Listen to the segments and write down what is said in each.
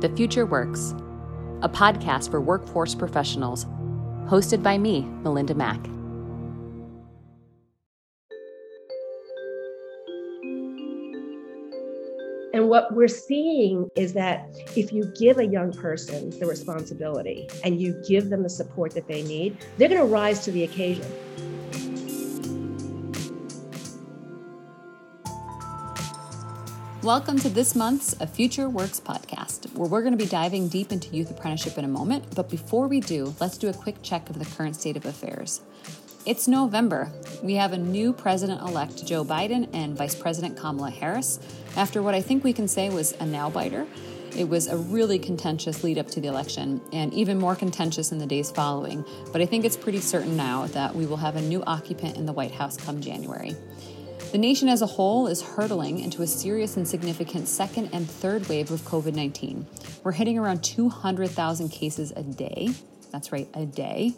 The Future Works, a podcast for workforce professionals, hosted by me, Melinda Mack. And what we're seeing is that if you give a young person the responsibility and you give them the support that they need, they're going to rise to the occasion. Welcome to this month's A Future Works podcast, where we're going to be diving deep into youth apprenticeship in a moment. But before we do, let's do a quick check of the current state of affairs. It's November. We have a new president elect, Joe Biden, and Vice President Kamala Harris, after what I think we can say was a nail biter. It was a really contentious lead up to the election, and even more contentious in the days following. But I think it's pretty certain now that we will have a new occupant in the White House come January. The nation as a whole is hurtling into a serious and significant second and third wave of COVID 19. We're hitting around 200,000 cases a day. That's right, a day.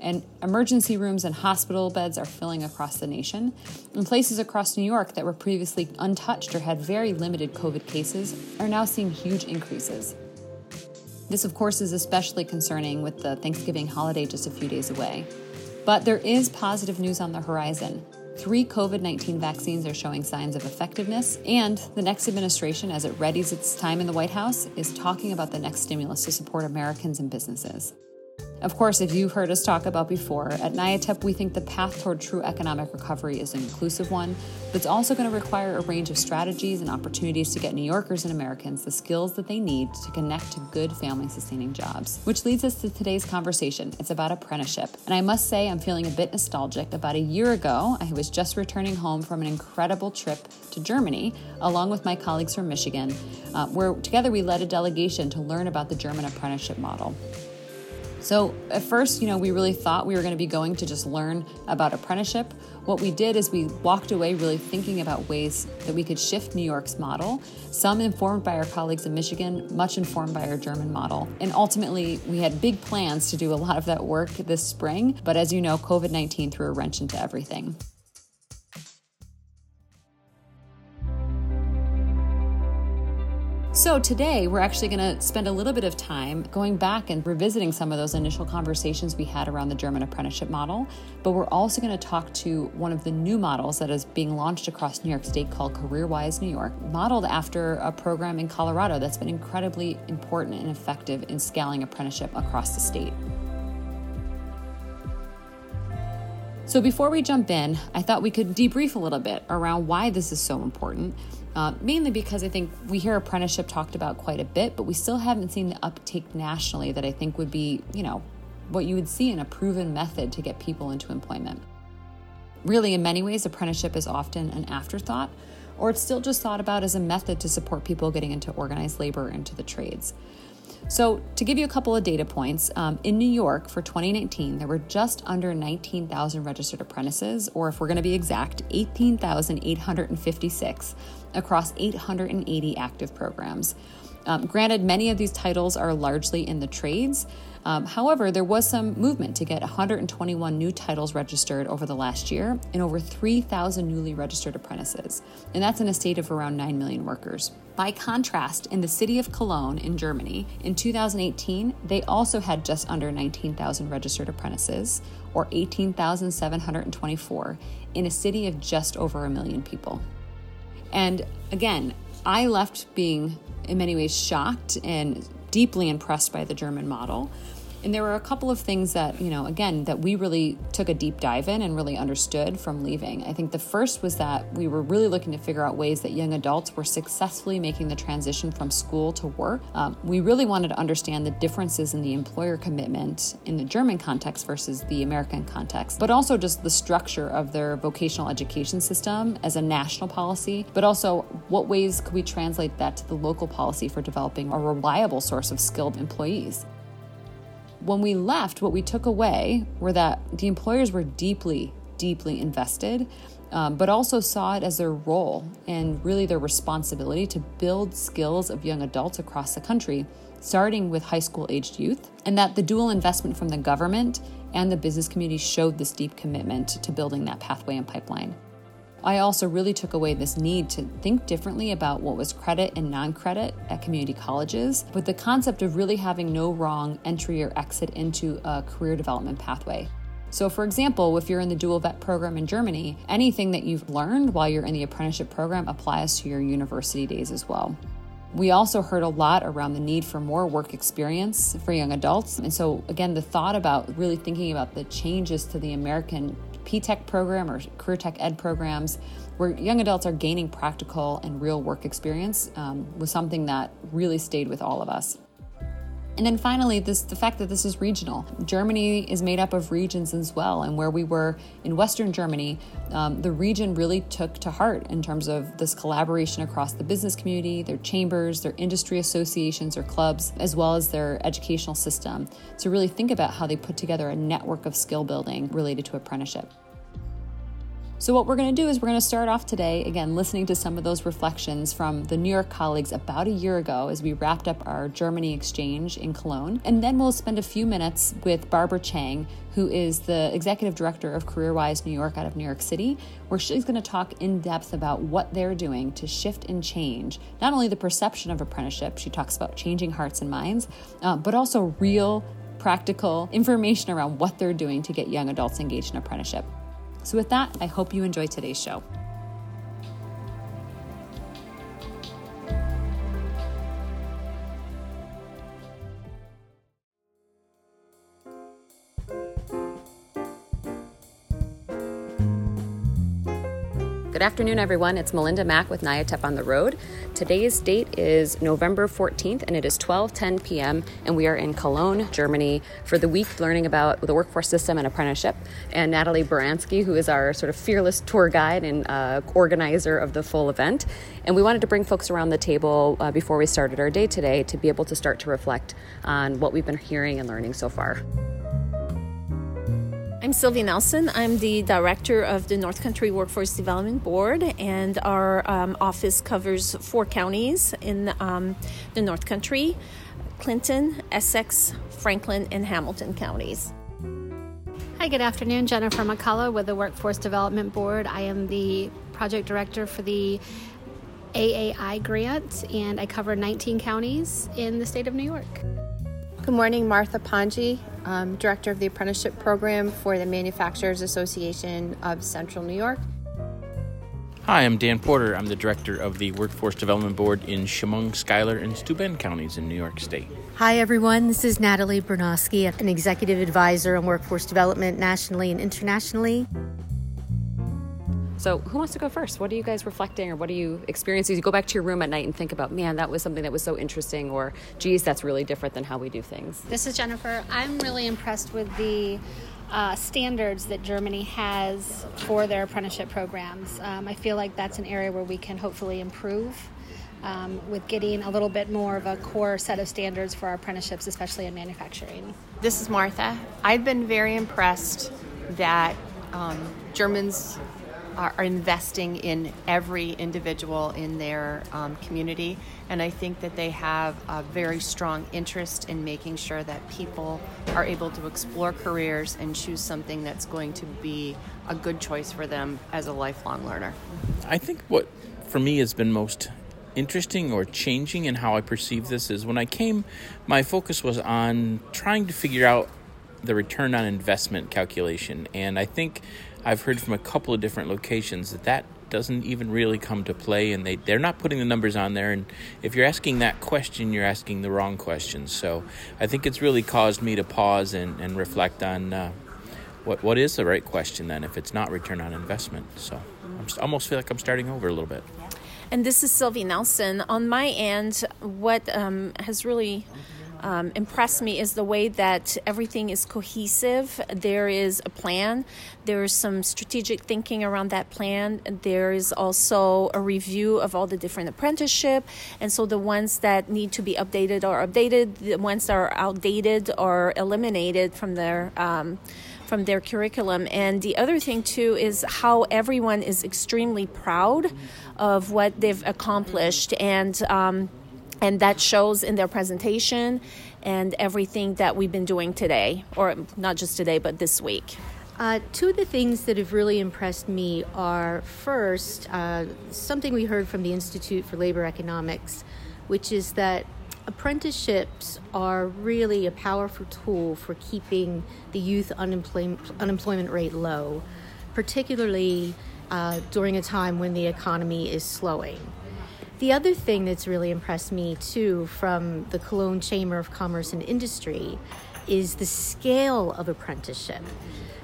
And emergency rooms and hospital beds are filling across the nation. And places across New York that were previously untouched or had very limited COVID cases are now seeing huge increases. This, of course, is especially concerning with the Thanksgiving holiday just a few days away. But there is positive news on the horizon. Three COVID 19 vaccines are showing signs of effectiveness, and the next administration, as it readies its time in the White House, is talking about the next stimulus to support Americans and businesses. Of course, if you've heard us talk about before, at NYATEP we think the path toward true economic recovery is an inclusive one that's also going to require a range of strategies and opportunities to get New Yorkers and Americans the skills that they need to connect to good family sustaining jobs. Which leads us to today's conversation. It's about apprenticeship. And I must say, I'm feeling a bit nostalgic. About a year ago, I was just returning home from an incredible trip to Germany, along with my colleagues from Michigan, uh, where together we led a delegation to learn about the German apprenticeship model. So, at first, you know, we really thought we were going to be going to just learn about apprenticeship. What we did is we walked away really thinking about ways that we could shift New York's model, some informed by our colleagues in Michigan, much informed by our German model. And ultimately, we had big plans to do a lot of that work this spring, but as you know, COVID 19 threw a wrench into everything. So, today we're actually going to spend a little bit of time going back and revisiting some of those initial conversations we had around the German apprenticeship model. But we're also going to talk to one of the new models that is being launched across New York State called CareerWise New York, modeled after a program in Colorado that's been incredibly important and effective in scaling apprenticeship across the state. So, before we jump in, I thought we could debrief a little bit around why this is so important uh, mainly because I think we hear apprenticeship talked about quite a bit, but we still haven't seen the uptake nationally that I think would be, you know, what you would see in a proven method to get people into employment. Really, in many ways, apprenticeship is often an afterthought, or it's still just thought about as a method to support people getting into organized labor into the trades. So, to give you a couple of data points, um, in New York for 2019, there were just under 19,000 registered apprentices, or if we're going to be exact, 18,856 across 880 active programs. Um, granted, many of these titles are largely in the trades. Um, however, there was some movement to get 121 new titles registered over the last year and over 3,000 newly registered apprentices. And that's in a state of around 9 million workers. By contrast, in the city of Cologne in Germany, in 2018, they also had just under 19,000 registered apprentices, or 18,724, in a city of just over a million people. And again, I left being in many ways shocked and deeply impressed by the German model. And there were a couple of things that, you know, again, that we really took a deep dive in and really understood from leaving. I think the first was that we were really looking to figure out ways that young adults were successfully making the transition from school to work. Um, we really wanted to understand the differences in the employer commitment in the German context versus the American context, but also just the structure of their vocational education system as a national policy, but also what ways could we translate that to the local policy for developing a reliable source of skilled employees when we left, what we took away were that the employers were deeply, deeply invested, um, but also saw it as their role and really their responsibility to build skills of young adults across the country, starting with high school aged youth, and that the dual investment from the government and the business community showed this deep commitment to building that pathway and pipeline. I also really took away this need to think differently about what was credit and non credit at community colleges, with the concept of really having no wrong entry or exit into a career development pathway. So, for example, if you're in the dual vet program in Germany, anything that you've learned while you're in the apprenticeship program applies to your university days as well. We also heard a lot around the need for more work experience for young adults. And so, again, the thought about really thinking about the changes to the American P-TECH program or career tech ed programs where young adults are gaining practical and real work experience um, was something that really stayed with all of us. And then finally, this the fact that this is regional. Germany is made up of regions as well, and where we were in Western Germany, um, the region really took to heart in terms of this collaboration across the business community, their chambers, their industry associations or clubs, as well as their educational system, to really think about how they put together a network of skill building related to apprenticeship. So, what we're going to do is we're going to start off today, again, listening to some of those reflections from the New York colleagues about a year ago as we wrapped up our Germany exchange in Cologne. And then we'll spend a few minutes with Barbara Chang, who is the executive director of CareerWise New York out of New York City, where she's going to talk in depth about what they're doing to shift and change not only the perception of apprenticeship, she talks about changing hearts and minds, uh, but also real practical information around what they're doing to get young adults engaged in apprenticeship. So, with that, I hope you enjoy today's show. Good afternoon, everyone. It's Melinda Mack with NYATEP on the Road. Today's date is November 14th, and it is 12:10 p.m. And we are in Cologne, Germany, for the week learning about the workforce system and apprenticeship. And Natalie Branosky, who is our sort of fearless tour guide and uh, organizer of the full event. And we wanted to bring folks around the table uh, before we started our day today to be able to start to reflect on what we've been hearing and learning so far. I'm Sylvia Nelson. I'm the director of the North Country Workforce Development Board, and our um, office covers four counties in um, the North Country Clinton, Essex, Franklin, and Hamilton counties. Hi, good afternoon. Jennifer McCullough with the Workforce Development Board. I am the project director for the AAI grant, and I cover 19 counties in the state of New York. Good morning, Martha Ponji, um, Director of the Apprenticeship Program for the Manufacturers Association of Central New York. Hi, I'm Dan Porter. I'm the Director of the Workforce Development Board in Chemung, Schuyler, and Steuben counties in New York State. Hi, everyone. This is Natalie Branosky, an Executive Advisor on Workforce Development nationally and internationally. So, who wants to go first? What are you guys reflecting or what are you experiencing? You go back to your room at night and think about, man, that was something that was so interesting, or geez, that's really different than how we do things. This is Jennifer. I'm really impressed with the uh, standards that Germany has for their apprenticeship programs. Um, I feel like that's an area where we can hopefully improve. Um, with getting a little bit more of a core set of standards for our apprenticeships, especially in manufacturing. This is Martha. I've been very impressed that um, Germans are, are investing in every individual in their um, community. And I think that they have a very strong interest in making sure that people are able to explore careers and choose something that's going to be a good choice for them as a lifelong learner. I think what for me has been most interesting or changing in how I perceive this is when I came, my focus was on trying to figure out the return on investment calculation. And I think I've heard from a couple of different locations that that doesn't even really come to play and they, they're not putting the numbers on there and if you're asking that question you're asking the wrong question. So i think it's really caused me to pause and, and reflect on uh, what, what is the right question then if it's not return on investment? So i almost feel like i'm starting over a little bit. And this is sylvie nelson. On my end what um, has really um, impressed me is the way that everything is cohesive. There is a plan, there is some strategic thinking around that plan. There is also a review of all the different apprenticeship, and so the ones that need to be updated are updated, the ones that are outdated are eliminated from their. Um, from their curriculum. And the other thing, too, is how everyone is extremely proud of what they've accomplished. And um, and that shows in their presentation and everything that we've been doing today or not just today but this week Uh, two of the things that have really impressed me are first, uh, something we heard from the Institute for Labor Economics, which is that apprenticeships are really a powerful tool for keeping the youth unemployment, unemployment rate low, particularly uh, during a time when the economy is slowing. The other thing that's really impressed me too from the Cologne Chamber of Commerce and Industry is the scale of apprenticeship.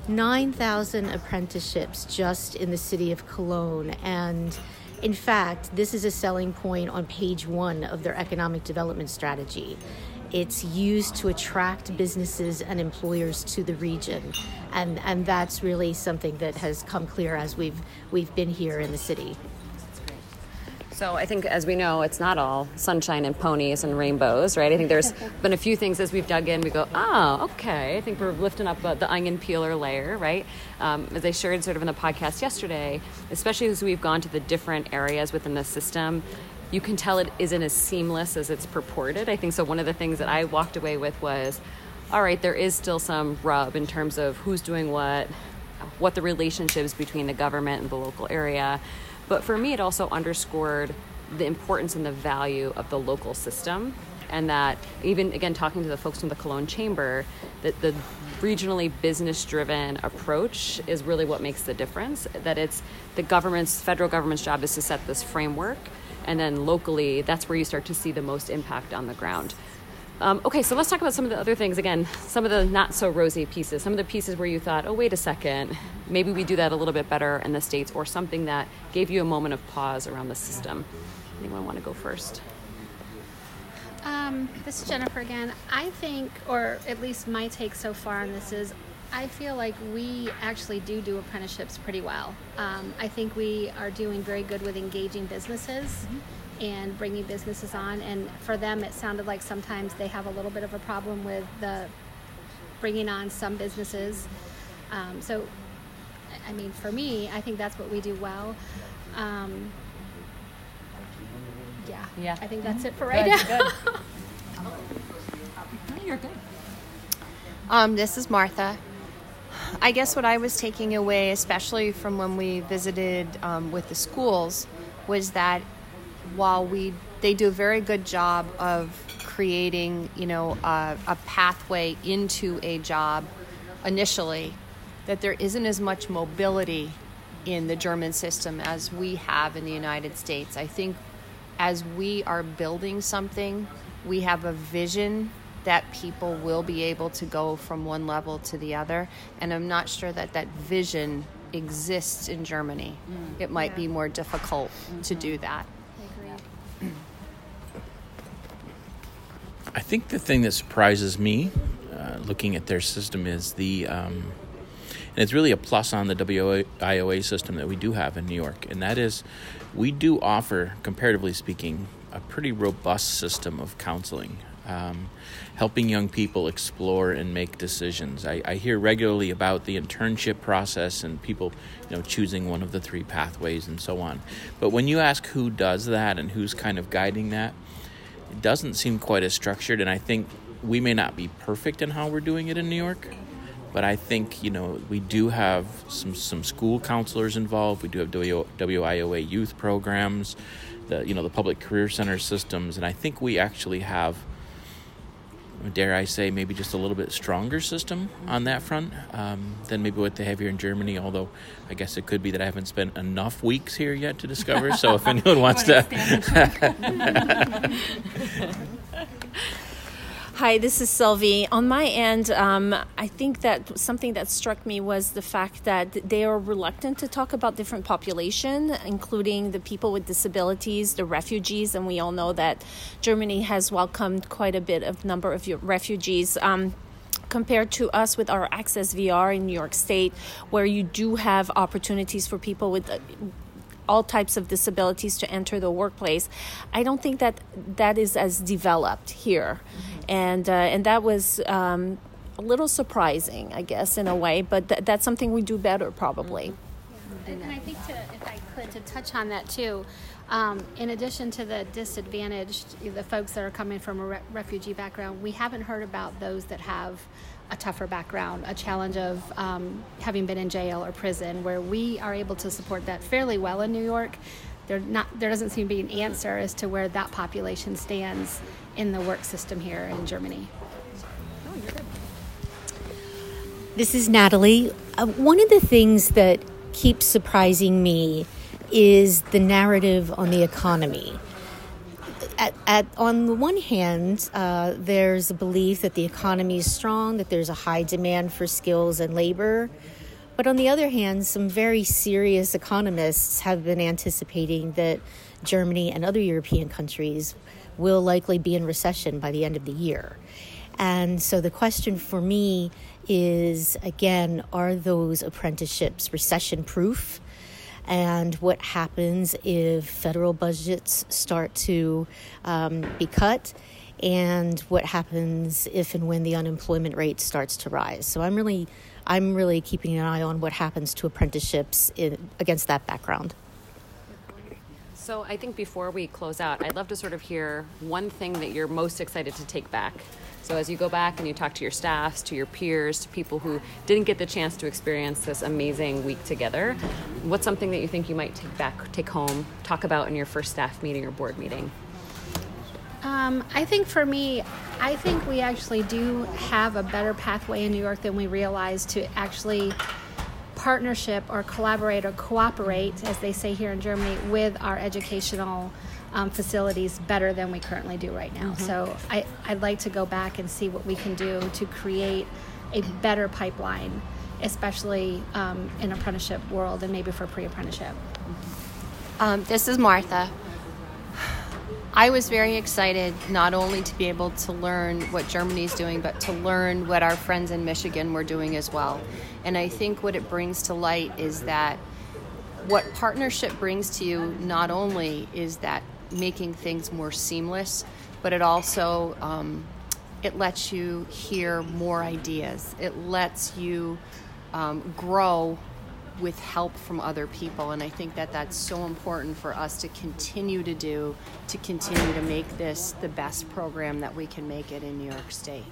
9,000 apprenticeships just in the city of Cologne. And in fact, this is a selling point on page one of their economic development strategy. It's used to attract businesses and employers to the region. And, and that's really something that has come clear as we've, we've been here in the city. So I think, as we know, it's not all sunshine and ponies and rainbows, right? I think there's been a few things as we've dug in, we go, oh, okay. I think we're lifting up uh, the onion peeler layer, right? Um, as I shared sort of in the podcast yesterday, especially as we've gone to the different areas within the system, you can tell it isn't as seamless as it's purported. I think so. One of the things that I walked away with was, all right, there is still some rub in terms of who's doing what, what the relationships between the government and the local area but for me, it also underscored the importance and the value of the local system. And that even again, talking to the folks from the Cologne Chamber, that the regionally business driven approach is really what makes the difference. That it's the government's, federal government's job is to set this framework. And then locally, that's where you start to see the most impact on the ground. Um, okay, so let's talk about some of the other things. Again, some of the not so rosy pieces, some of the pieces where you thought, oh, wait a second, maybe we do that a little bit better in the States, or something that gave you a moment of pause around the system. Anyone want to go first? Um, this is Jennifer again. I think, or at least my take so far on this is, I feel like we actually do do apprenticeships pretty well. Um, I think we are doing very good with engaging businesses. Mm-hmm and bringing businesses on. And for them, it sounded like sometimes they have a little bit of a problem with the bringing on some businesses. Um, so, I mean, for me, I think that's what we do well. Um, yeah, yeah. I think that's it for right good, now. Good. You're good. Um, this is Martha. I guess what I was taking away, especially from when we visited um, with the schools, was that while we they do a very good job of creating you know a, a pathway into a job initially that there isn't as much mobility in the German system as we have in the United States. I think as we are building something, we have a vision that people will be able to go from one level to the other. And I'm not sure that that vision exists in Germany. Mm. It might yeah. be more difficult mm-hmm. to do that. I think the thing that surprises me, uh, looking at their system, is the, um, and it's really a plus on the WIOA system that we do have in New York, and that is we do offer, comparatively speaking, a pretty robust system of counseling. Um, helping young people explore and make decisions. I, I, hear regularly about the internship process and people, you know, choosing one of the three pathways and so on. But when you ask who does that and who's kind of guiding that, it doesn't seem quite as structured, and I think we may not be perfect in how we're doing it in New York, but I think you know we do have some some school counselors involved. We do have WIOA youth programs, the you know the public career center systems, and I think we actually have dare I say, maybe just a little bit stronger system on that front um, than maybe what they have here in Germany. Although I guess it could be that I haven't spent enough weeks here yet to discover. So if anyone wants to. Hi, this is Sylvie. On my end, um, I think that something that struck me was the fact that they are reluctant to talk about different population, including the people with disabilities, the refugees, and we all know that Germany has welcomed quite a bit of number of refugees. Um, compared to us with our ACCES-VR in New York State, where you do have opportunities for people with uh, all types of disabilities to enter the workplace. I don't think that that is as developed here, mm-hmm. and uh, and that was. Um, a little surprising, I guess, in a way, but th- that's something we do better probably. Mm-hmm. And, and I think to, if I could, to touch on that too, Um, in addition to the disadvantaged, the folks that are coming from a re- refugee background, we haven't heard about those that have a tougher background, a challenge of um, having been in jail or prison, where we are able to support that fairly well in New York. There, not, there doesn't seem to be an answer as to where that population stands in the work system here in Germany. This is Natalie. Uh, one of the things that keeps surprising me is the narrative on the economy. At, at, on the one hand, uh, there's a belief that the economy is strong, that there's a high demand for skills and labor. But on the other hand, some very serious economists have been anticipating that Germany and other European countries will likely be in recession by the end of the year. And so the question for me is again, are those apprenticeships recession proof? And what happens if federal budgets start to um, be cut? And what happens if and when the unemployment rate starts to rise? So i'm really i'm really keeping an eye on what happens to apprenticeships in, against that background. So i think before we close out i'd love to sort of hear one thing that you're most excited to take back so as you go back and you talk to your staffs, to your peers, to people who didn't get the chance to experience this amazing week together, what's something that you think you might take back, take home, talk about in your first staff meeting or board meeting? Um, I think for me, I think we actually do have a better pathway in New York than we realize to actually partnership or collaborate or cooperate, as they say here in Germany, with our educational um, facilities better than we currently do right now. Mm-hmm. So I, I'd like to go back and see what we can do to create a better pipeline, especially um, in apprenticeship world and maybe for pre-apprenticeship. Um, this is Martha. I was very excited not only to be able to learn what Germany is doing, but to learn what our friends in Michigan were doing as well. And I think what it brings to light is that what partnership brings to you not only is that making things more seamless, but it also um, it lets you hear more ideas. It lets you um, grow with help from other people, and I think that that's so important for us to continue to do to continue to make this the best program that we can make it in New York State.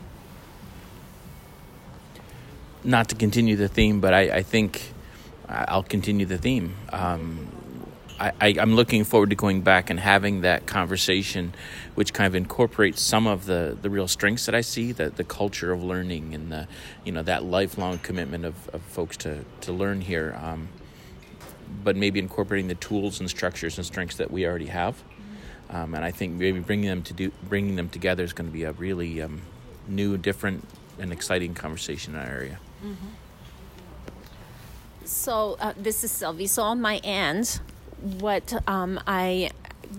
Not to continue the theme, but I, I think I'll continue the theme. Um, I, am looking forward to going back and having that conversation, which kind of incorporates some of the, the real strengths that I see, the, the culture of learning and the, you know, that lifelong commitment of, of folks to, to learn here. Um, but maybe incorporating the tools and structures and strengths that we already have. Um, and I think maybe bringing them to do, bringing them together is going to be a really um, new, different, and exciting conversation in our area. Mm-hmm. So uh, this is Sylvie. So on my end, what um, I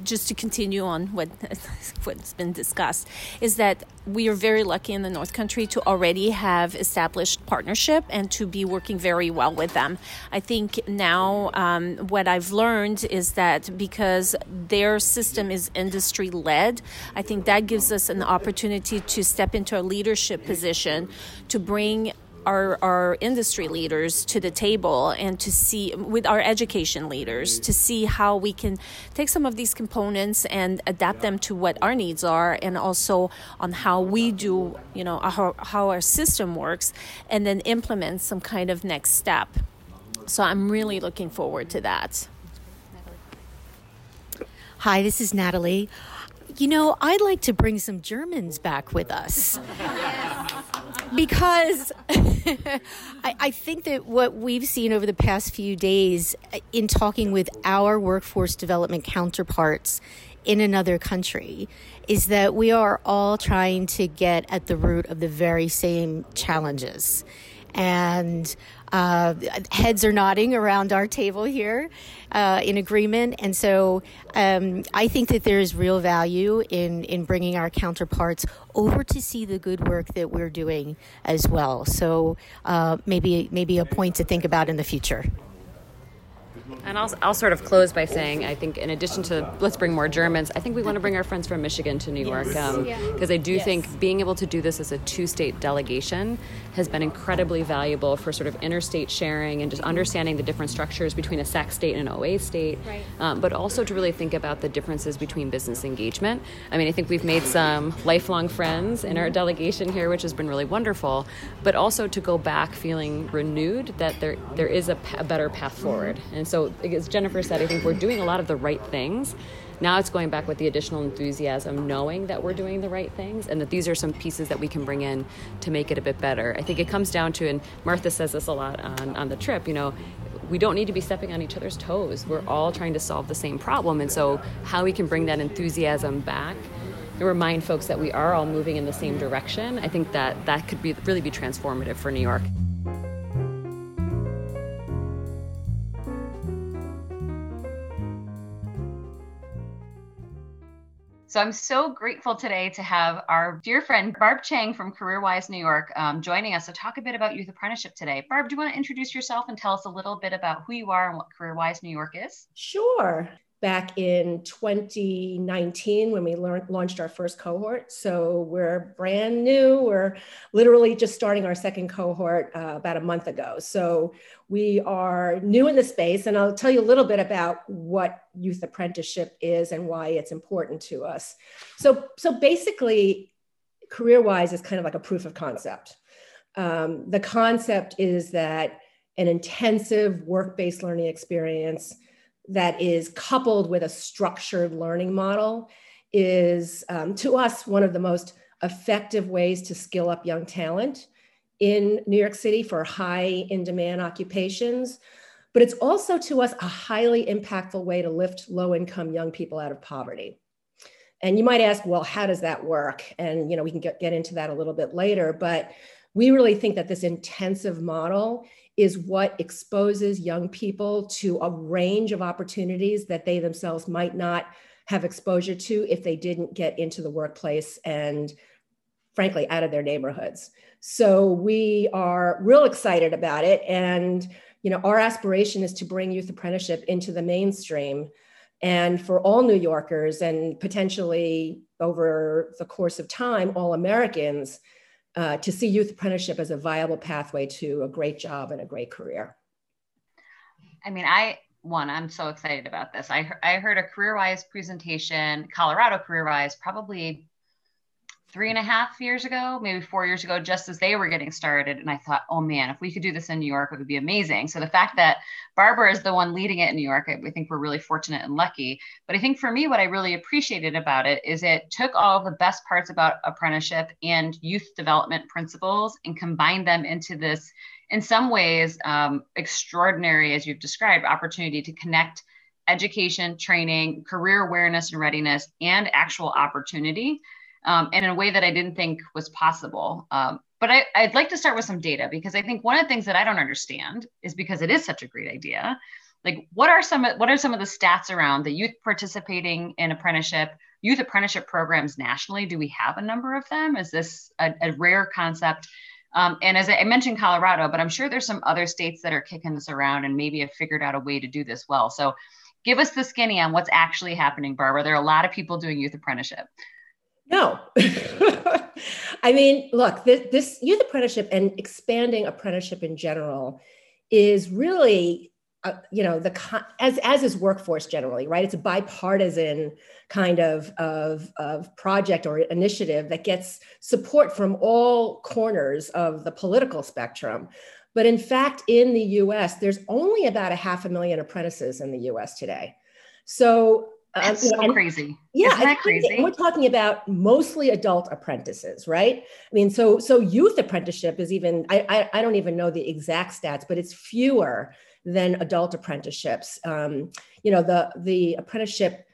just to continue on what what's been discussed is that we are very lucky in the North Country to already have established partnership and to be working very well with them. I think now um, what I've learned is that because their system is industry led, I think that gives us an opportunity to step into a leadership position to bring our, our industry leaders to the table and to see with our education leaders to see how we can take some of these components and adapt them to what our needs are and also on how we do you know how, how our system works and then implement some kind of next step. So i'm really looking forward to that. Hi this is natalie you know, I'd like to bring some Germans back with us. because I, I, think that what we've seen over the past few days uh, in talking with our workforce development counterparts in another country is that we are all trying to get at the root of the very same challenges. And uh, heads are nodding around our table here uh, in agreement. And so um, I think that there is real value in, in bringing our counterparts over to see the good work that we're doing as well. So uh, maybe, maybe a point to think about in the future. And I'll, I'll sort of close by saying I think, in addition to let's bring more Germans, I think we want to bring our friends from Michigan to New York because um, yeah. I do yes. think being able to do this as a two state delegation has been incredibly valuable for sort of interstate sharing and just understanding the different structures between a SAC state and an OA state, right. um, but also to really think about the differences between business engagement. I mean, I think we've made some lifelong friends in our delegation here, which has been really wonderful, but also to go back feeling renewed that there, there is a, a better path forward. And so, as Jennifer said, I think we're doing a lot of the right things. Now it's going back with the additional enthusiasm, knowing that we're doing the right things and that these are some pieces that we can bring in to make it a bit better. I think it comes down to, and Martha says this a lot on, on the trip, you know, we don't need to be stepping on each other's toes. We're all trying to solve the same problem. And so, how we can bring that enthusiasm back and remind folks that we are all moving in the same direction, I think that that could be really be transformative for New York. So I'm so grateful today to have our dear friend Barb Chang from CareerWise New York um, joining us to talk a bit about youth apprenticeship today. Barb, do you want to introduce yourself and tell us a little bit about who you are and what CareerWise New York is? Sure back in 2019 when we learned, launched our first cohort. So we're brand new. We're literally just starting our second cohort uh, about a month ago. So we are new in the space, and I'll tell you a little bit about what youth apprenticeship is and why it's important to us. So, so basically, CareerWise is kind of like a proof of concept. Um, the concept is that an intensive work-based learning experience that is coupled with a structured learning model is um, to us one of the most effective ways to skill up young talent in New York City for high in demand occupations. But it's also to us a highly impactful way to lift low income young people out of poverty. And you might ask, well, how does that work? And you know, we can get, get into that a little bit later, but we really think that this intensive model is what exposes young people to a range of opportunities that they themselves might not have exposure to if they didn't get into the workplace and frankly out of their neighborhoods. So we are real excited about it. And you know our aspiration is to bring youth apprenticeship into the mainstream. And for all new yorkers and potentially over the course of time all americans uh, to see youth apprenticeship as a viable pathway to a great job and a great career. I mean, I one, I'm so excited about this. I I heard a CareerWise presentation, Colorado CareerWise, probably three and a half years ago, maybe four years ago, just as they were getting started. And I thought, oh man, if we could do this in New York, it would be amazing. So the fact that Barbara is the one leading it in New York, I, think we're really fortunate and lucky. But I think for me, what I really appreciated about it is it took all the best parts about apprenticeship and youth development principles and combined them into this, in some ways, um, extraordinary, as you've described, opportunity to connect education, training, career awareness and readiness, and actual opportunity um, and in a way that I didn't think was possible. Um, but I, I'd like to start with some data because I think one of the things that I don't understand is because it is such a great idea. Like, what are some what are some of the stats around the youth participating in apprenticeship, youth apprenticeship programs nationally? Do we have a number of them? Is this a, a rare concept? Um, and as I mentioned, Colorado, but I'm sure there's some other states that are kicking this around and maybe have figured out a way to do this well. So, give us the skinny on what's actually happening, Barbara. There are a lot of people doing youth apprenticeship. No. I mean, look, this, this, youth apprenticeship and expanding apprenticeship in general is really, uh, you know, the as as is workforce generally, right? It's a bipartisan kind of, of of project or initiative that gets support from all corners of the political spectrum. But in fact, in the U.S., there's only about a half a million apprentices in the U.S. today. So that's so and, crazy. Yeah, Isn't that crazy? We're talking about mostly adult apprentices, right? I mean, so so youth apprenticeship is even I I, I don't even know the exact stats, but it's fewer than adult apprenticeships. Um, you know, the the apprenticeship.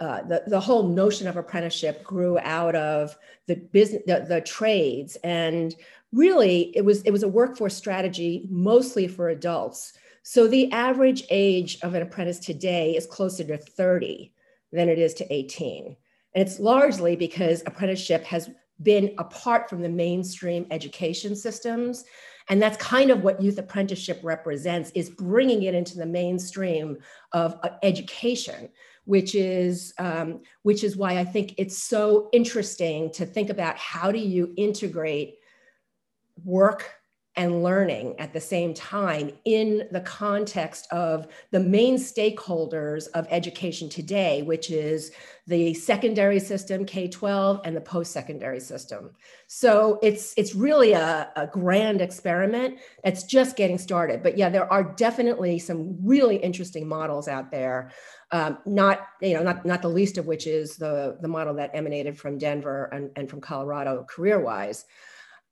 Uh, the, the whole notion of apprenticeship grew out of the business the, the trades and really it was it was a workforce strategy mostly for adults so the average age of an apprentice today is closer to 30 than it is to 18. And it's largely because apprenticeship has been apart from the mainstream education systems and that's kind of what youth apprenticeship represents is bringing it into the mainstream of uh, education which is um, which is why i think it's so interesting to think about how do you integrate work and learning at the same time in the context of the main stakeholders of education today, which is the secondary system, K 12, and the post secondary system. So it's, it's really a, a grand experiment that's just getting started. But yeah, there are definitely some really interesting models out there. Um, not you know not not the least of which is the the model that emanated from Denver and, and from Colorado CareerWise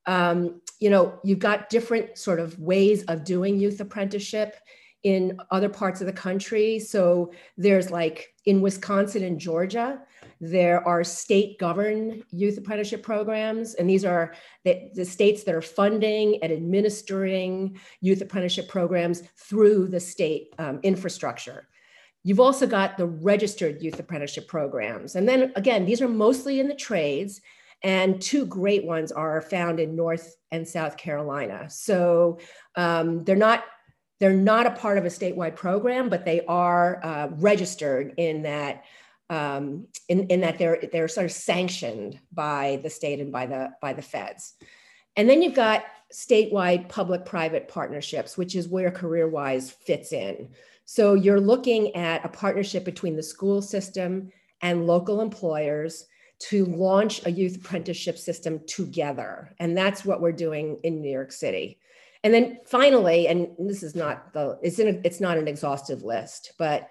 um, you know, you've got different sort of ways of doing youth apprenticeship in other parts of the country. So there's like in Wisconsin and Georgia, there are state governed youth apprenticeship programs. And these are the, the, states that are funding and administering youth apprenticeship programs through the state um, infrastructure. You've also got the registered youth apprenticeship programs. And then again, these are mostly in the trades. And two great ones are found in North and South Carolina. So um, they're not they're not a part of a statewide program, but they are uh, registered in that um, in, in that they're they're sort of sanctioned by the state and by the by the feds. And then you've got statewide public-private partnerships, which is where CareerWise fits in. So you're looking at a partnership between the school system and local employers to launch a youth apprenticeship system together. And that's what we're doing in New York City. And then finally, and this is not the it's in a, it's not an exhaustive list, but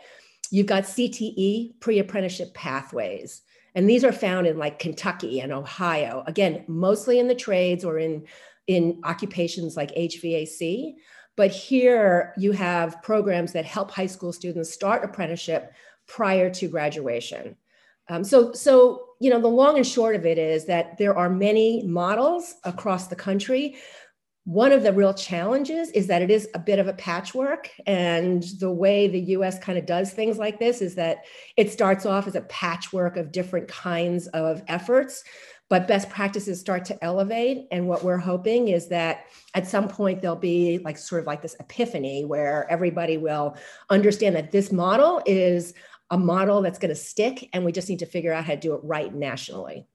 you've got CTE pre-apprenticeship pathways. And these are found in like Kentucky and Ohio. Again, mostly in the trades or in in occupations like HVAC. But here you have programs that help high school students start apprenticeship prior to graduation. Um, so, so you know, the long and short of it is that there are many models across the country. One of the real challenges is that it is a bit of a patchwork. And the way the US kind of does things like this is that it starts off as a patchwork of different kinds of efforts, but best practices start to elevate. And what we're hoping is that at some point there'll be like sort of like this epiphany where everybody will understand that this model is a model that's going to stick and we just need to figure out how to do it right nationally.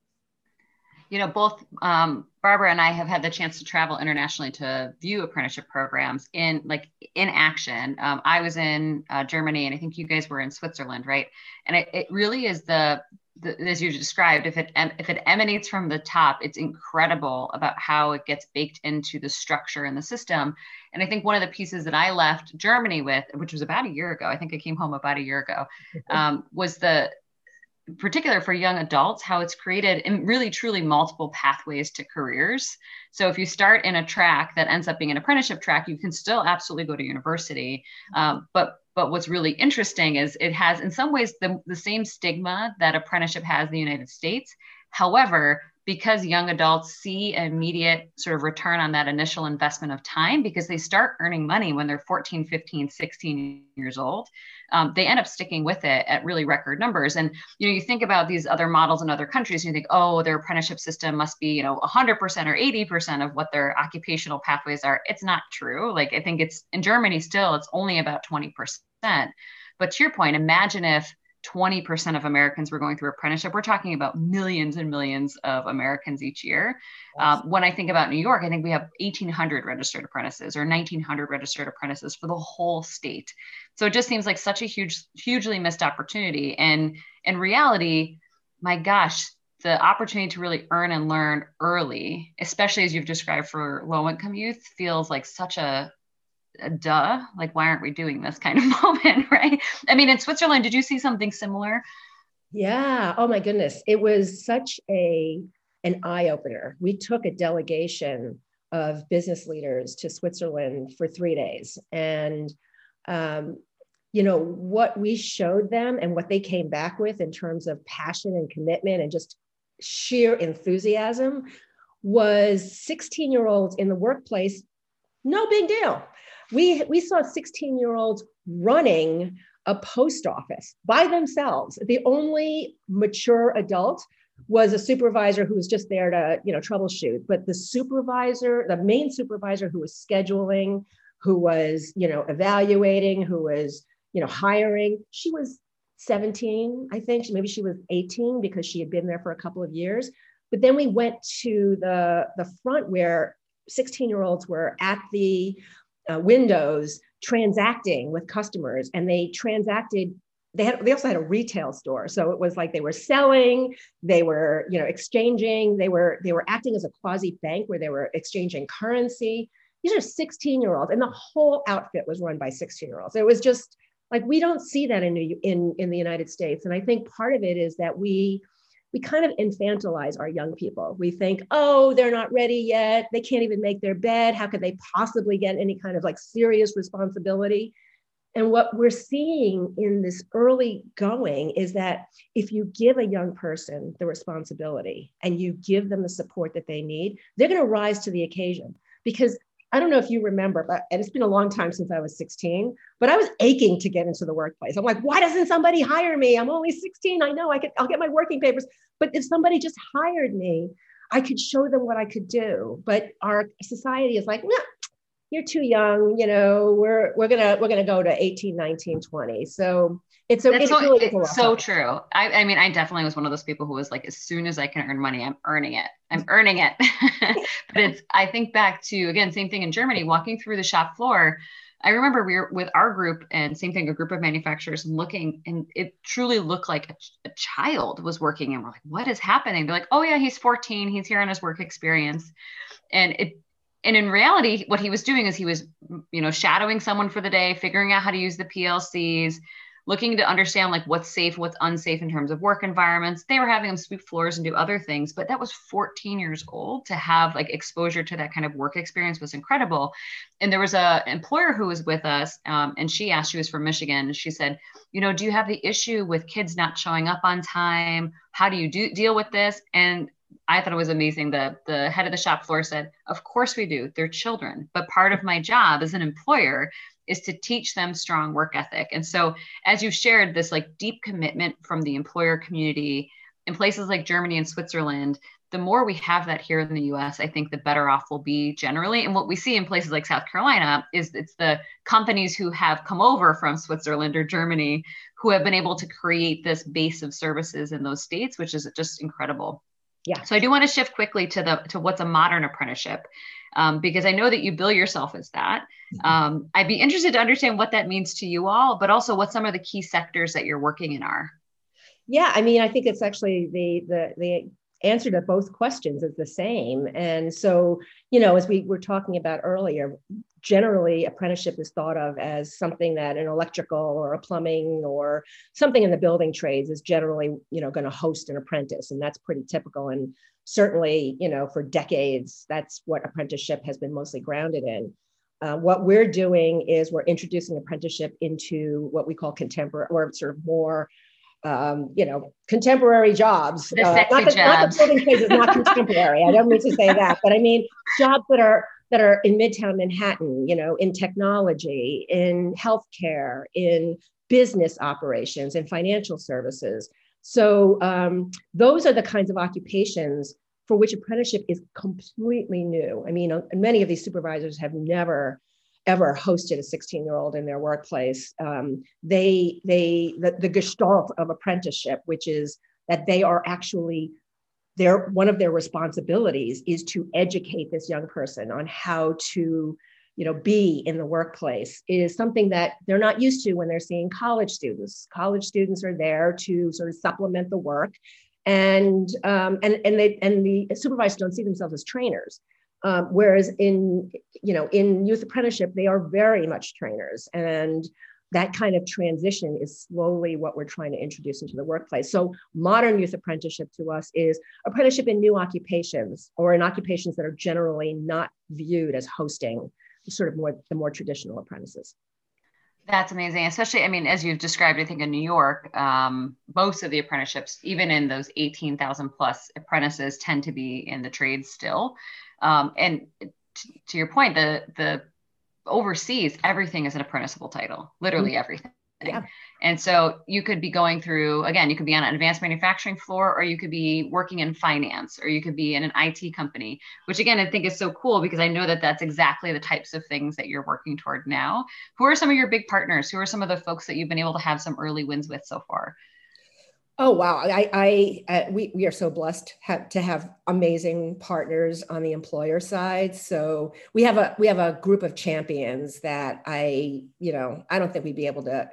You know both um, barbara and i have had the chance to travel internationally to view apprenticeship programs in like in action. Um, i was in uh, germany and i think you guys were in switzerland right? And it, it really is the the, as you described, if it if it emanates from the top, it's incredible about how it gets baked into the structure and the system. And I think one of the pieces that I left Germany with, which was about a year ago, I think I came home about a year ago, um, was the particular for young adults how it's created in really truly multiple pathways to careers. So if you start in a track that ends up being an apprenticeship track you can still absolutely go to university. Um, but but what's really interesting is it has, in some ways, the, the same stigma that apprenticeship has in the United States. However, because young adults see immediate sort of return on that initial investment of time because they start earning money when they're 14 15 16 years old um, they end up sticking with it at really record numbers. And you know you think about these other models in other countries and you think oh their apprenticeship system must be you know 100% or 80% of what their occupational pathways are. It's not true. Like i think it's in germany still it's only about 20% but to your point, imagine if 20% of Americans were going through apprenticeship. We're talking about millions and millions of Americans each year. Um, when I think about New York, I think we have 1,800 registered apprentices or 1,900 registered apprentices for the whole state. So it just seems like such a huge, hugely missed opportunity. And in reality, my gosh, the opportunity to really earn and learn early, especially as you've described for low income youth, feels like such a duh, like why aren't we doing this kind of moment, right? I mean, in Switzerland, did you see something similar? Yeah. Oh my goodness. It was such a an eye opener. We took a delegation of business leaders to Switzerland for three days. And um, you know what we showed them and what they came back with in terms of passion and commitment and just sheer enthusiasm was 16 year olds in the workplace no big deal we, we saw 16 year olds running a post office by themselves, the only mature adult was a supervisor who was just there to you know troubleshoot. But the supervisor the main supervisor who was scheduling who was you know evaluating who was you know hiring she was 17 i think. Maybe she was 18 because she had been there for a couple of years. But then we went to the the front where 16 year olds were at the uh, windows transacting with customers and they transacted they had they also had a retail store. So it was like they were selling they were you know exchanging they were they were acting as a quasi bank where they were exchanging currency. These are 16 year olds and the whole outfit was run by 16 year olds it was just like we don't see that in in in the united states. And i think part of it is that we we kind of infantilize our young people. We think, oh, they're not ready yet. They can't even make their bed. How could they possibly get any kind of like serious responsibility? And what we're seeing in this early going is that if you give a young person the responsibility and you give them the support that they need, they're going to rise to the occasion. Because I don't know if you remember, but it's been a long time since I was 16, but I was aching to get into the workplace. I'm like, why doesn't somebody hire me? I'm only 16. I know I could, I'll get my working papers. But if somebody just hired me, I could show them what I could do. But our society is like, nah, you're too young you know we're we're gonna we're gonna go to 18 19 20 so it's a, it's, so, really it's so true I, I mean i definitely was one of those people who was like as soon as i can earn money i'm earning it i'm earning it but it's i think back to again same thing in germany walking through the shop floor I remember we were with our group and same thing, a group of manufacturers looking, and it truly looked like a, a, child was working. And we're like, what is happening? They're like, oh, yeah, he's 14. He's here on his work experience. And it and in reality what he was doing is he was you know shadowing someone for the day figuring out how to use the plcs looking to understand like what's safe what's unsafe in terms of work environments. They were having them sweep floors and do other things but that was 14 years old to have like exposure to that kind of work experience was incredible. And there was a employer who was with us um, and she asked she was from michigan and she said you know do you have the issue with kids not showing up on time? How do you do, deal with this? And I thought it was amazing. The the head of the shop floor said, "Of course we do. They're children, but part of my job as an employer is to teach them strong work ethic." And so, as you shared this like deep commitment from the employer community in places like Germany and Switzerland, the more we have that here in the US, I think the better off we'll be generally. And what we see in places like South Carolina is it's the companies who have come over from Switzerland or Germany who have been able to create this base of services in those states, which is just incredible. Yeah. So I do want to shift quickly to the to what's a modern apprenticeship, um, because I know that you bill yourself as that. Mm-hmm. Um, I'd be interested to understand what that means to you all, but also what some of the key sectors that you're working in are. Yeah, I mean, I think it's actually the the the answer to both questions is the same. And so, you know, as we were talking about earlier, generally apprenticeship is thought of as something that an electrical or a plumbing or something in the building trades is generally, you know, going to host an apprentice. And that's pretty typical. And certainly, you know, for decades, that's what apprenticeship has been mostly grounded in. Uh, what we're doing is we're introducing apprenticeship into what we call contemporary or sort of more um, you know, contemporary jobs. The uh, not, the, jobs. not the building is not contemporary. I don't mean to say that, but I mean jobs that are that are in Midtown Manhattan. You know, in technology, in healthcare, in business operations, in financial services. So um, those are the kinds of occupations for which apprenticeship is completely new. I mean, uh, many of these supervisors have never ever hosted a 16 year old in their workplace. Um, they, they, the, the gestalt of apprenticeship, which is that they are actually their one of their responsibilities is to educate this young person on how to you know be in the workplace is something that they're not used to when they're seeing college students college students are there to sort of supplement the work and um, and and they and the supervisors don't see themselves as trainers um, whereas in, you know, in youth apprenticeship, they are very much trainers. And that kind of transition is slowly what we're trying to introduce into the workplace. So modern youth apprenticeship to us is apprenticeship in new occupations or in occupations that are generally not viewed as hosting sort of more the more traditional apprentices. That's amazing. Especially, I mean, as you've described, I think in New York, um, most of the apprenticeships, even in those 18,000 plus apprentices, tend to be in the trades still. Um, and t- to your point, the the overseas everything is an apprenticeable title, literally mm-hmm. everything. Yeah. And so you could be going through, again, you could be on an advanced manufacturing floor, or you could be working in finance, or you could be in an IT company, which again, I think is so cool because I know that that's exactly the types of things that you're working toward now. Who are some of your big partners? Who are some of the folks that you've been able to have some early wins with so far? Oh wow! I, I uh, we we are so blessed to have amazing partners on the employer side. So we have a we have a group of champions that I you know I don't think we'd be able to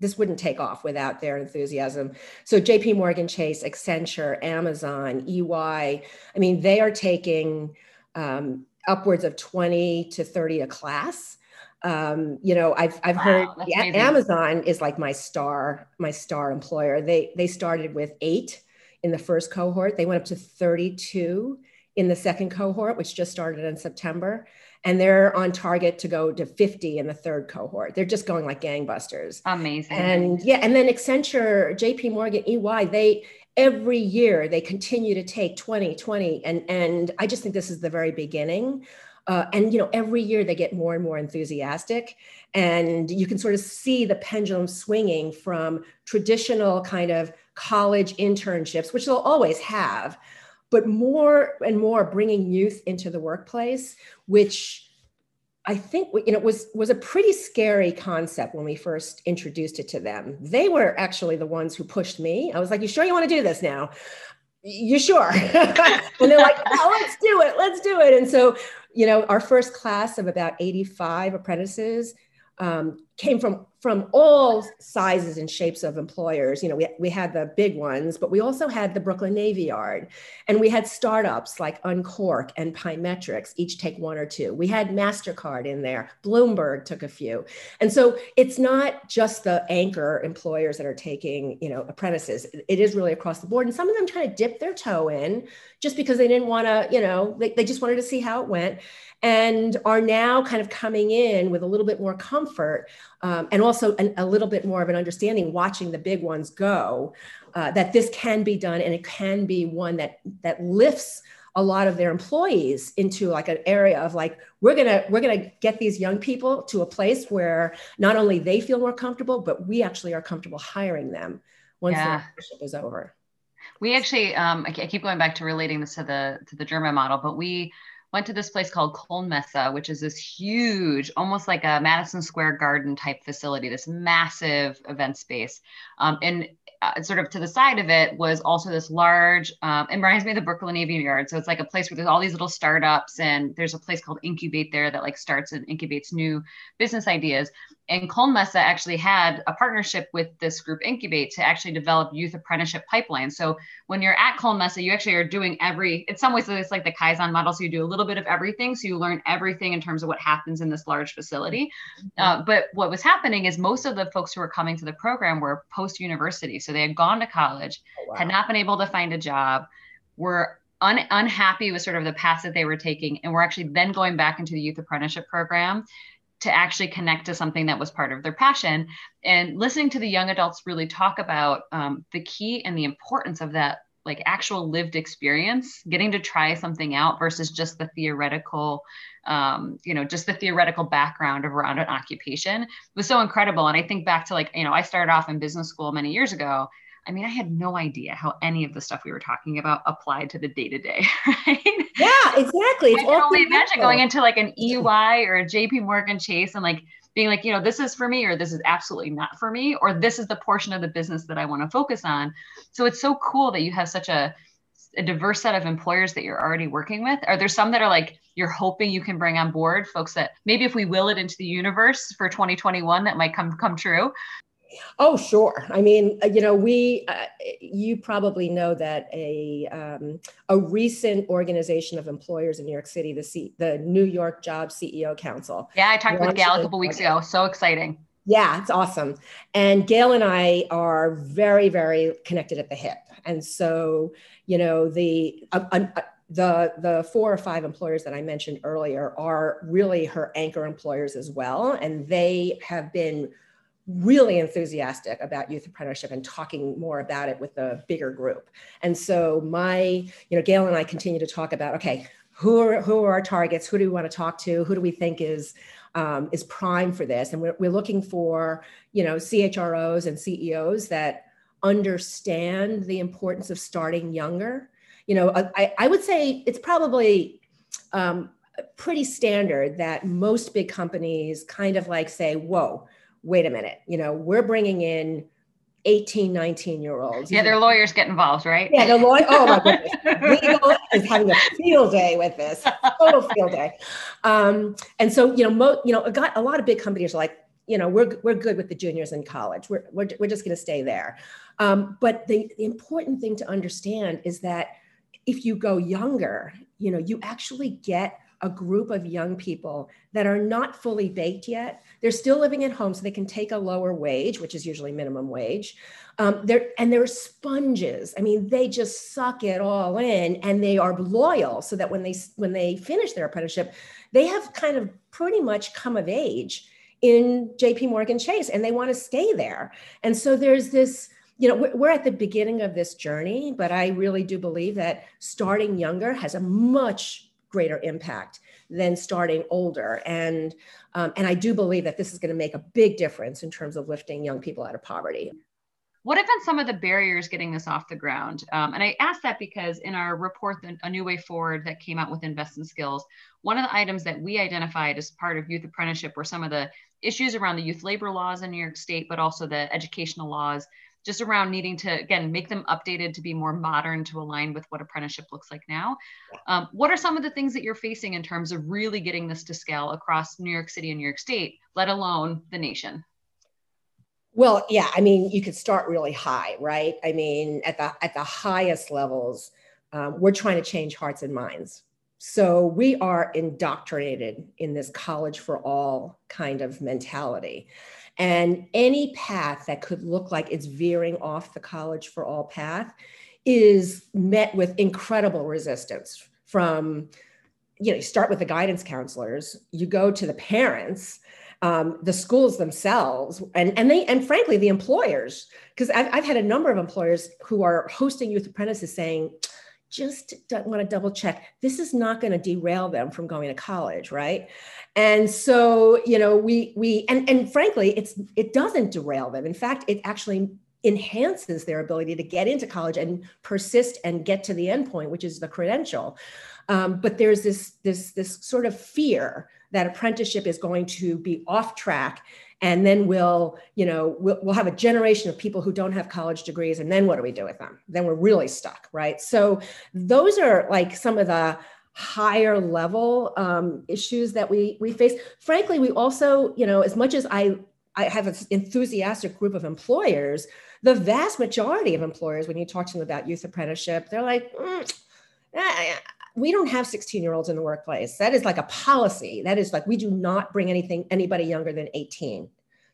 this wouldn't take off without their enthusiasm. So JP Morgan Chase, Accenture, Amazon, EY, I mean, they are taking um, upwards of 20 to 30 a class. Um, you know, I've, I've wow, heard yeah, Amazon is like my star, my star employer. They, they started with eight in the first cohort. They went up to 32 in the second cohort, which just started in September and they're on target to go to 50 in the third cohort. They're just going like gangbusters. Amazing. And yeah, and then Accenture, JP Morgan, EY, they every year they continue to take 20, 20 and and I just think this is the very beginning. Uh, and you know every year they get more and more enthusiastic and you can sort of see the pendulum swinging from traditional kind of college internships which they'll always have but more and more bringing youth into the workplace, which I think you know was was a pretty scary concept when we first introduced it to them. They were actually the ones who pushed me. I was like, "You sure you want to do this now?" You sure? and they're like, "Oh, let's do it. Let's do it." And so, you know, our first class of about 85 apprentices um, came from from all sizes and shapes of employers. You know, we, we had the big ones, but we also had the Brooklyn Navy Yard. And we had startups like Uncork and Pymetrics, each take one or two. We had MasterCard in there. Bloomberg took a few. And so it's not just the anchor employers that are taking, you know, apprentices. It is really across the board. And some of them try to dip their toe in just because they didn't want to, you know, they, they just wanted to see how it went and are now kind of coming in with a little bit more comfort um, and also an, a little bit more of an understanding watching the big ones go uh, that this can be done and it can be one that that lifts a lot of their employees into like an area of like we're gonna we're gonna get these young people to a place where not only they feel more comfortable but we actually are comfortable hiring them once yeah. the membership is over we actually um, I keep going back to relating this to the to the german model but we went to this place called Koelnmesse, which is this huge, almost like a Madison Square Garden type facility, this massive event space. Um, and uh, sort of to the side of it was also this large, um, it reminds me of the Brooklyn Navy Yard. So it's like a place where there's all these little startups, and there's a place called Incubate there that like starts and incubates new business ideas. And Koelnmesse actually had a partnership with this group Incubate to actually develop youth apprenticeship pipelines. So when you're at Koelnmesse, you actually are doing every, in some ways, it's like the Kaizen model. So you do a little bit of everything. So you learn everything in terms of what happens in this large facility. Mm-hmm. Uh, but what was happening is most of the folks who were coming to the program were post university. So they had gone to college, oh, wow. had not been able to find a job, were un- unhappy with sort of the path that they were taking, and were actually then going back into the youth apprenticeship program to actually connect to something that was part of their passion. And listening to the young adults really talk about um, the key and the importance of that like actual lived experience getting to try something out versus just the theoretical um, you know just the theoretical background around an occupation was so incredible and i think back to like you know i started off in business school many years ago I mean, I had no idea how any of the stuff we were talking about applied to the day to day, right? Yeah, exactly. It's I can only imagine going into like an EY or a JP Morgan Chase and like being like, you know, this is for me, or this is absolutely not for me, or this is the portion of the business that I want to focus on. So it's so cool that you have such a, a diverse set of employers that you're already working with. Are there some that are like, you're hoping you can bring on board folks that maybe if we will it into the universe for 2021 that might come come true Oh, sure. I mean, uh, you know, we, uh, you probably know that a um, a recent organization of employers in New York City, the C, the New York Job CEO Council. Yeah, I talked with Gail a couple weeks ago. So exciting. Yeah, it's awesome. And Gail and I are very, very connected at the hip. And so, you know, the uh, uh, the the four or five employers that I mentioned earlier are really her anchor employers as well, and they have been really enthusiastic about youth apprenticeship and talking more about it with a bigger group. And so my, you know, Gail and I continue to talk about, okay, who are who are our targets? Who do we want to talk to? Who do we think is um, is prime for this? And we're, we're looking for you know chros and ceos that understand the importance of starting younger. You know i, I would say it's probably um, pretty standard that most big companies kind of like say whoa wait a minute you know we're bringing in 18, 19 year olds. Yeah, their lawyers get involved, right? Yeah, the lawyer. Oh my goodness. Legal is having a field day with this, total field day. Um, and so, you know, mo- you know, a, got, a lot of big companies are like, you know, we're, we're good with the juniors in college. We're, we're, we're just going to stay there. Um, but the, the important thing to understand is that if you go younger, you know, you actually get a group of young people that are not fully baked yet. They're still living at home, so they can take a lower wage, which is usually minimum wage. Um, they're and they're sponges. I mean, they just suck it all in, and they are loyal, so that when they when they finish their apprenticeship, they have kind of pretty much come of age in J.P. Morgan Chase, and they want to stay there. And so there's this you know we're at the beginning of this journey but i really do believe that starting younger has a much greater impact than starting older. And, um, and I do believe that this is going to make a big difference in terms of lifting young people out of poverty. What have been some of the barriers getting this off the ground? Um, and I ask that because in our report, A New Way Forward, that came out with Invest in Skills, one of the items that we identified as part of youth apprenticeship were some of the issues around the youth labor laws in New York State, but also the educational laws just around needing to again make them updated to be more modern to align with what apprenticeship looks like now. Um, what are some of the things that you're facing in terms of really getting this to scale across new york city and new york state let alone the nation? Well yeah i mean you could start really high right? I mean at the at the highest levels um, we're trying to change hearts and minds. So we are indoctrinated in this college for all kind of mentality and any path that could look like it's veering off the college for all path is met with incredible resistance from, you know, you start with the guidance counselors, you go to the parents, um, the schools themselves, and, and they, and frankly, the employers, because I've, I've had a number of employers who are hosting youth apprentices saying, just want to double check. This is not going to derail them from going to college right? And so you know we we and and frankly it's it doesn't derail them. In fact it actually enhances their ability to get into college and persist and get to the endpoint which is the credential. Um, but there's this this this sort of fear that apprenticeship is going to be off track and then we'll you know we'll, we'll have a generation of people who don't have college degrees and then what do we do with them? Then we're really stuck right? So those are like some of the higher level um, issues that we we face. Frankly we also you know as much as i i have an enthusiastic group of employers the vast majority of employers when you talk to them about youth apprenticeship they're like mm, we don't have 16 year olds in the workplace. That is like a policy. That is like we do not bring anything anybody younger than 18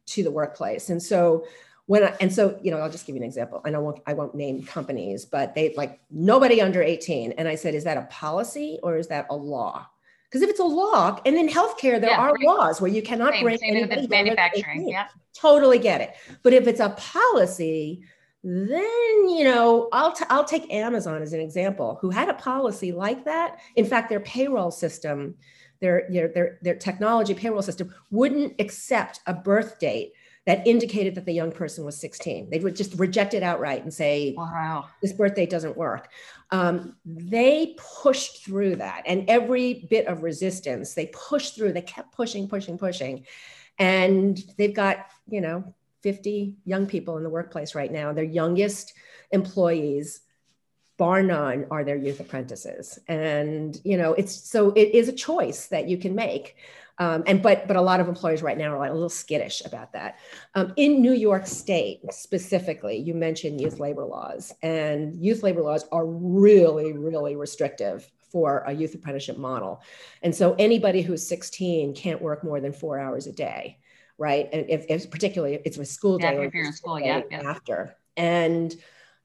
to the workplace. And so when I, and so you know I'll just give you an example. I know I won't name companies, but they like nobody under 18. And I said, is that a policy or is that a law? Because if it's a law, and in healthcare there yeah, are laws where you cannot same, bring same anybody manufacturing. Yeah, totally get it. But if it's a policy, then you know I'll t- I'll take Amazon as an example, who had a policy like that. In fact, their payroll system, their their their, their technology payroll system wouldn't accept a birth date that indicated that the young person was 16. They would just reject it outright and say, "Wow, this birth date doesn't work." Um, they pushed through that, and every bit of resistance, they pushed through. They kept pushing, pushing, pushing, and they've got you know 50 young people in the workplace right now. Their youngest employees, bar none, are their youth apprentices. And, you know, it's so it is a choice that you can make. Um, and but but a lot of employers right now are like a little skittish about that. Um, in New York State specifically, you mentioned youth labor laws, and youth labor laws are really really restrictive for a youth apprenticeship model. And so anybody who's 16 can't work more than four hours a day right? And if, if particularly it's a school day, yeah, if you're in school, yeah, yeah, after. And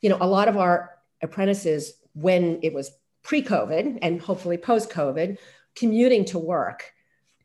you know, a lot of our apprentices, when it was pre-COVID and hopefully post-COVID, commuting to work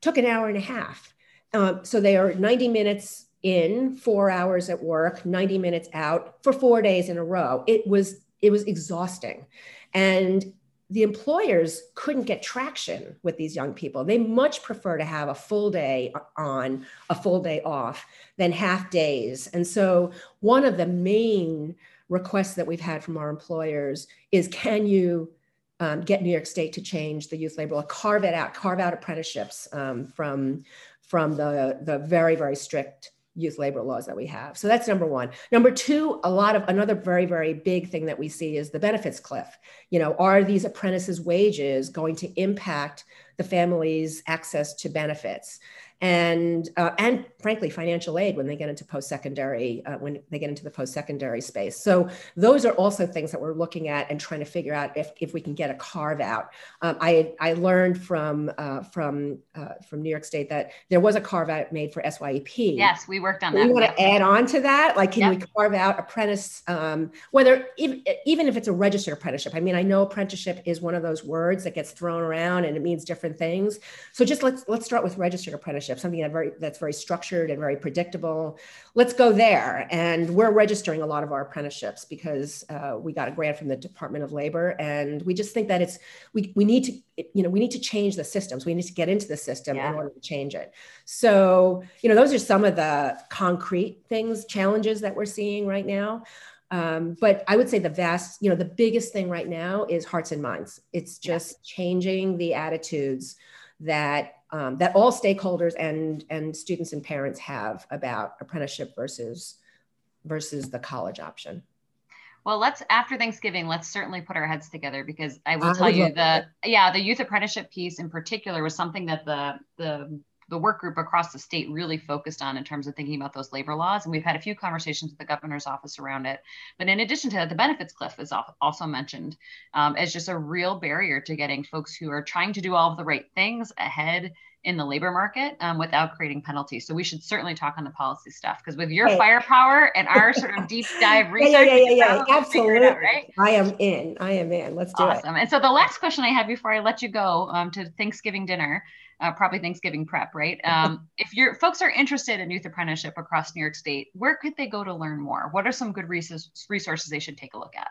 took an hour and a half. Um, so they are 90 minutes in, four hours at work, 90 minutes out for four days in a row. It was it was exhausting, and the employers couldn't get traction with these young people. They much prefer to have a full day on, a full day off than half days. And so, one of the main requests that we've had from our employers is can you um, get New York State to change the youth labor law, carve it out, carve out apprenticeships um, from, from the, the very, very strict youth labor laws that we have. So that's number one. Number two, a lot of another very, very big thing that we see is the benefits cliff. You know, are these apprentices' wages going to impact the family's access to benefits? And uh, and frankly financial aid when they get into post-secondary uh, when they get into the post-secondary space. So those are also things that we're looking at and trying to figure out if, if we can get a carve out. Um, I, I learned from uh, from uh, from new york state that there was a carve out made for syep yes we worked on that we want to add on to that? Like can yep. we carve out apprentice um, whether even, even if it's a registered apprenticeship. I mean i know apprenticeship is one of those words that gets thrown around and it means different things. So just let's let's start with registered apprenticeship something that very that's very structured and very predictable. Let's go there. And we're registering a lot of our apprenticeships because uh, we got a grant from the Department of Labor, and we just think that it's we we need to you know we need to change the systems. We need to get into the system yeah. in order to change it. So you know those are some of the concrete things, challenges that we're seeing right now. Um, but I would say the vast, you know, the biggest thing right now is hearts and minds. It's just yeah. changing the attitudes that um, that all stakeholders and and students and parents have about apprenticeship versus versus the college option. Well, let's after Thanksgiving, let's certainly put our heads together because I will I tell you that yeah, the youth apprenticeship piece in particular was something that the the the work group across the state really focused on in terms of thinking about those labor laws. And we've had a few conversations with the governor's office around it. But in addition to that, the benefits cliff is also mentioned um, as just a real barrier to getting folks who are trying to do all of the right things ahead in the labor market um, without creating penalties. So we should certainly talk on the policy stuff because with your firepower and our sort of deep dive research, yeah, yeah, yeah, yeah, yeah. absolutely. Out, right? I am in. I am in. Let's do awesome. it. Awesome. And so the last question I have before I let you go um, to Thanksgiving dinner uh, probably Thanksgiving prep, right? Um, if your folks are interested in youth apprenticeship across New York State, where could they go to learn more? What are some good resources they should take a look at?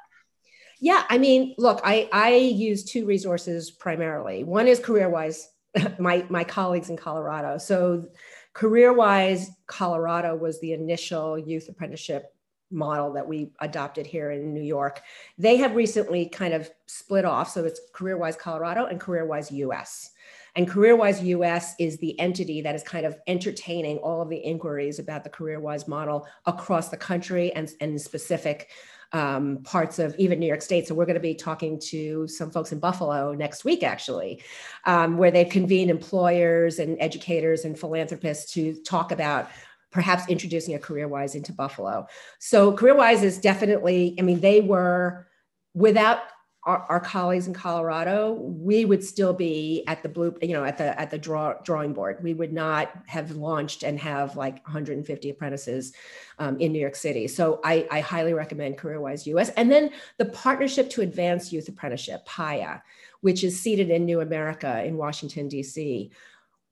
Yeah, I mean, look, I, I use two resources primarily. One is CareerWise, my, my colleagues in Colorado. So CareerWise Colorado was the initial youth apprenticeship model that we adopted here in New York. They have recently kind of split off. So it's CareerWise Colorado and CareerWise US. And CareerWise US is the entity that is kind of entertaining all of the inquiries about the CareerWise model across the country and, and specific um, parts of even New York State. So we're going to be talking to some folks in Buffalo next week, actually, um, where they've convened employers and educators and philanthropists to talk about perhaps introducing a CareerWise into Buffalo. So CareerWise is definitely, I mean, they were without our, our, colleagues in Colorado, we would still be at the blue, you know, at the at the draw, drawing board. We would not have launched and have like 150 apprentices um, in New York City. So I, I highly recommend CareerWise US. And then the Partnership to Advance Youth Apprenticeship, PAYA, which is seated in New America in Washington D.C.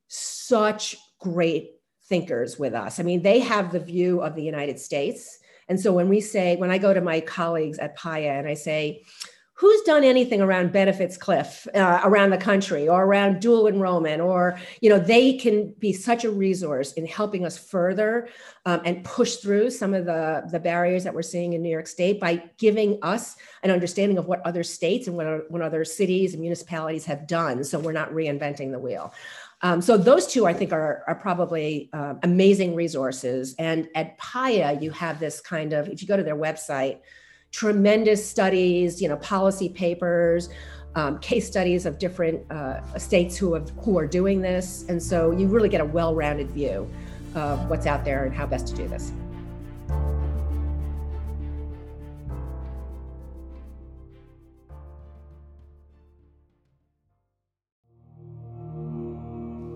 Such great thinkers with us. I mean, they have the view of the United States. And so when we say, when I go to my colleagues at PAYA and I say, who's done anything around benefits cliff uh, around the country or around dual enrollment or you know they can be such a resource in helping us further um, and push through some of the the barriers that we're seeing in new york state by giving us an understanding of what other states and what, what other cities and municipalities have done so we're not reinventing the wheel um, so those two, I think, are, are probably uh, amazing resources. And at PAYA, you have this kind of, if you go to their website, tremendous studies, you know, policy papers, um, case studies of different uh, states who have who are doing this, and so you really get a well-rounded view of what's out there and how best to do this.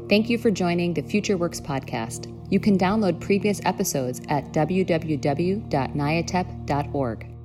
Thank you for joining the Future Works podcast. You can download previous episodes at www.nyatep.org.